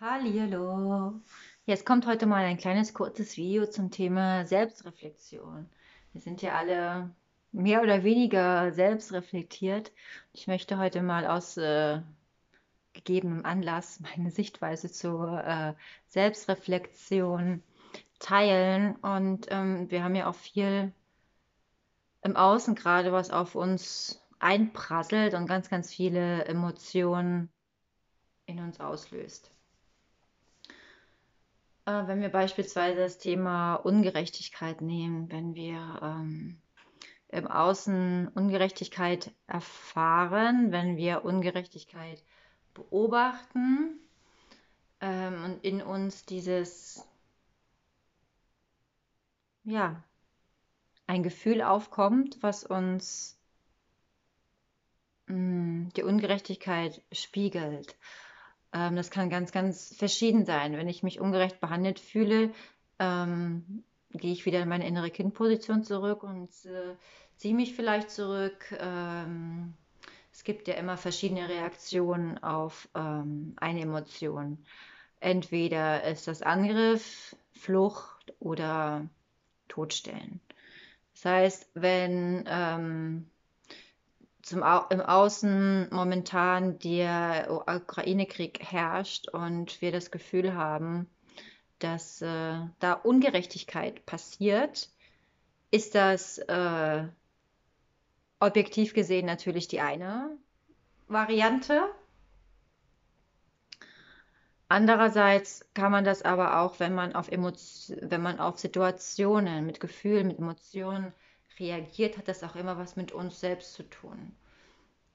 Hallihallo. Jetzt kommt heute mal ein kleines kurzes Video zum Thema Selbstreflexion. Wir sind ja alle mehr oder weniger selbstreflektiert. Ich möchte heute mal aus äh, gegebenem Anlass meine Sichtweise zur äh, Selbstreflexion teilen. Und ähm, wir haben ja auch viel im Außen gerade, was auf uns einprasselt und ganz, ganz viele Emotionen in uns auslöst. Äh, wenn wir beispielsweise das Thema Ungerechtigkeit nehmen, wenn wir ähm, im Außen Ungerechtigkeit erfahren, wenn wir Ungerechtigkeit beobachten ähm, und in uns dieses, ja, ein Gefühl aufkommt, was uns mh, mm, die Ungerechtigkeit spiegelt. Ähm, das kann ganz, ganz verschieden sein. Wenn ich mich ungerecht behandelt fühle, ähm, gehe ich wieder in meine innere Kindposition zurück und äh, ziehe mich vielleicht zurück. Ähm, es gibt ja immer verschiedene Reaktionen auf ähm, eine Emotion. Entweder ist das Angriff, Flucht oder Todstellen. Das heißt, wenn ähm, zum Au im Außen momentan der Ukraine-Krieg herrscht und wir das Gefühl haben, dass äh, da Ungerechtigkeit passiert, ist das äh, objektiv gesehen natürlich die eine Variante. Andererseits kann man das aber auch, wenn man auf, Emotion, wenn man auf Situationen mit Gefühlen, mit Emotionen reagiert, hat das auch immer was mit uns selbst zu tun.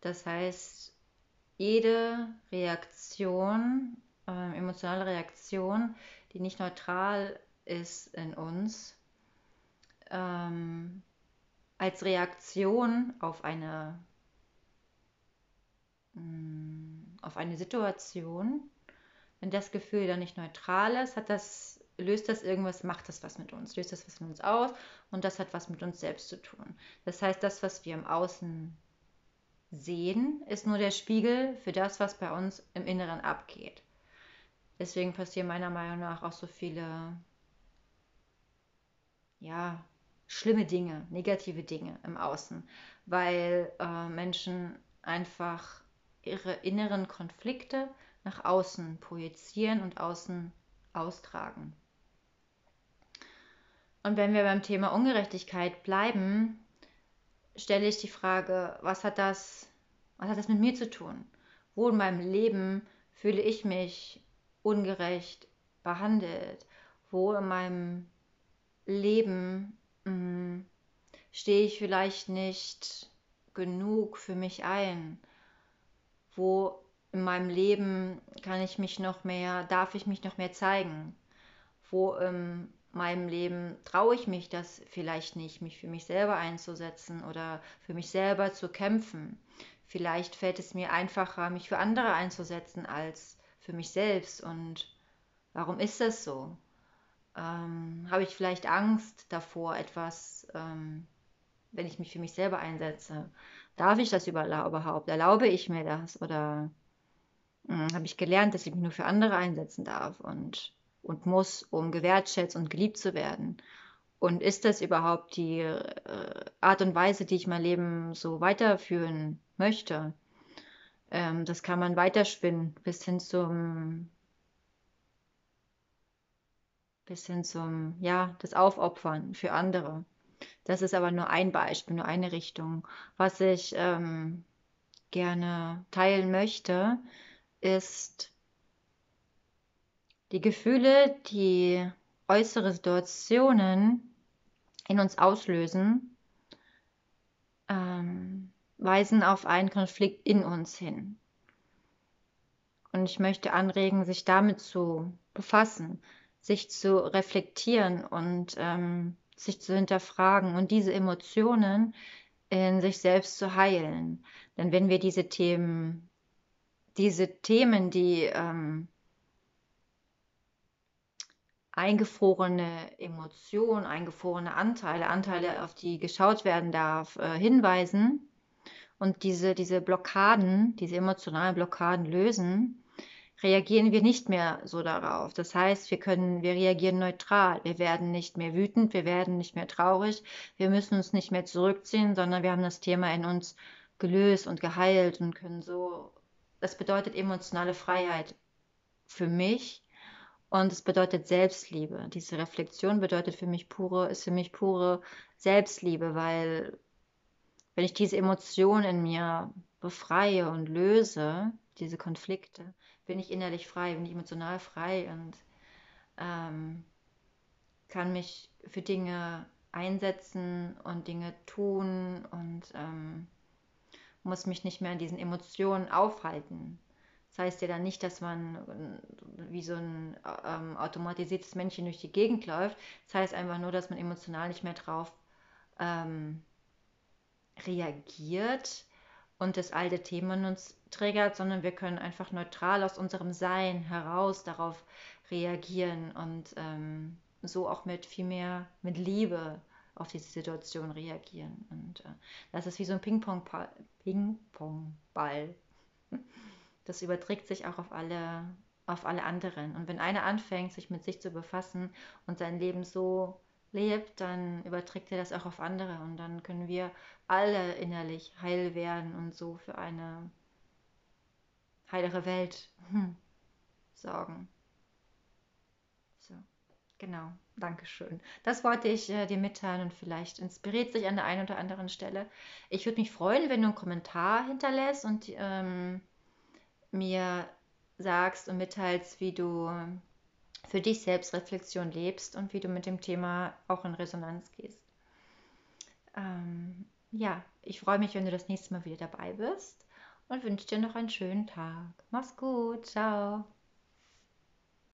Das heißt, jede Reaktion, äh, emotionale Reaktion, die nicht neutral ist in uns, ähm, als Reaktion auf eine, mh, mm, auf eine Situation, wenn das Gefühl dann nicht neutral ist, hat das löst das irgendwas, macht das was mit uns, löst das was mit uns aus und das hat was mit uns selbst zu tun. Das heißt, das, was wir im Außen sehen, ist nur der Spiegel für das, was bei uns im Inneren abgeht. Deswegen passieren meiner Meinung nach auch so viele, ja, schlimme Dinge, negative Dinge im Außen, weil äh, Menschen einfach ihre inneren Konflikte nach außen projizieren und außen austragen. Und wenn wir beim Thema Ungerechtigkeit bleiben, stelle ich die Frage, was hat das, was hat das mit mir zu tun? Wo in meinem Leben fühle ich mich ungerecht behandelt? Wo in meinem Leben mh, hm, stehe ich vielleicht nicht genug für mich ein? Wo in meinem Leben kann ich mich noch mehr, darf ich mich noch mehr zeigen? Wo im meinem Leben traue ich mich das vielleicht nicht, mich für mich selber einzusetzen oder für mich selber zu kämpfen. Vielleicht fällt es mir einfacher, mich für andere einzusetzen als für mich selbst. Und warum ist das so? Ähm, habe ich vielleicht Angst davor, etwas, ähm, wenn ich mich für mich selber einsetze? Darf ich das überhaupt? Erlaube ich mir das? Oder äh, habe ich gelernt, dass ich mich nur für andere einsetzen darf? Und und muss, um gewertschätzt und geliebt zu werden? Und ist das überhaupt die äh, Art und Weise, die ich mein Leben so weiterführen möchte? Ähm, das kann man weiterspinnen bis hin zum bis hin zum, ja, das Aufopfern für andere. Das ist aber nur ein Beispiel, nur eine Richtung. Was ich ähm, gerne teilen möchte, ist, die Gefühle, die äußere Situationen in uns auslösen, ähm, weisen auf einen Konflikt in uns hin. Und ich möchte anregen, sich damit zu befassen, sich zu reflektieren und ähm, sich zu hinterfragen und diese Emotionen in sich selbst zu heilen. Denn wenn wir diese Themen, diese Themen, die ähm, eingefrorene Emotionen, eingefrorene Anteile, Anteile, auf die geschaut werden darf, äh, hinweisen und diese, diese Blockaden, diese emotionalen Blockaden lösen, reagieren wir nicht mehr so darauf. Das heißt, wir können, wir reagieren neutral. Wir werden nicht mehr wütend, wir werden nicht mehr traurig, wir müssen uns nicht mehr zurückziehen, sondern wir haben das Thema in uns gelöst und geheilt und können so. Das bedeutet emotionale Freiheit für mich und es bedeutet Selbstliebe. Diese Reflexion bedeutet für mich pure, ist für mich pure Selbstliebe, weil wenn ich diese Emotion in mir befreie und löse, diese Konflikte, bin ich innerlich frei, bin ich emotional frei und ähm, kann mich für Dinge einsetzen und Dinge tun und ähm, muss mich nicht mehr an diesen Emotionen aufhalten. Das heißt ja dann nicht, dass man äh, wie so ein ähm, automatisiertes Männchen durch die Gegend läuft. Das heißt einfach nur, dass man emotional nicht mehr drauf ähm, reagiert und das alte Thema uns triggert, sondern wir können einfach neutral aus unserem Sein heraus darauf reagieren und ähm, so auch mit viel mehr mit Liebe auf diese Situation reagieren. Und äh, das ist wie so ein Ping-Pong-Ball. Ping-Pong-Ball. Das überträgt sich auch auf alle, auf alle anderen. Und wenn einer anfängt, sich mit sich zu befassen und sein Leben so lebt, dann überträgt er das auch auf andere und dann können wir alle innerlich heil werden und so für eine heilere Welt hm, sorgen. So, genau. Dankeschön. Das wollte ich äh, dir mitteilen und vielleicht inspiriert sich an der einen oder anderen Stelle. Ich würde mich freuen, wenn du einen Kommentar hinterlässt und ähm, mir sagst und mitteilst, wie du für dich selbst Reflexion lebst und wie du mit dem Thema auch in Resonanz gehst. Ähm, ja, ich freue mich, wenn du das nächste Mal wieder dabei bist und wünsche dir noch einen schönen Tag. Mach's gut, ciao.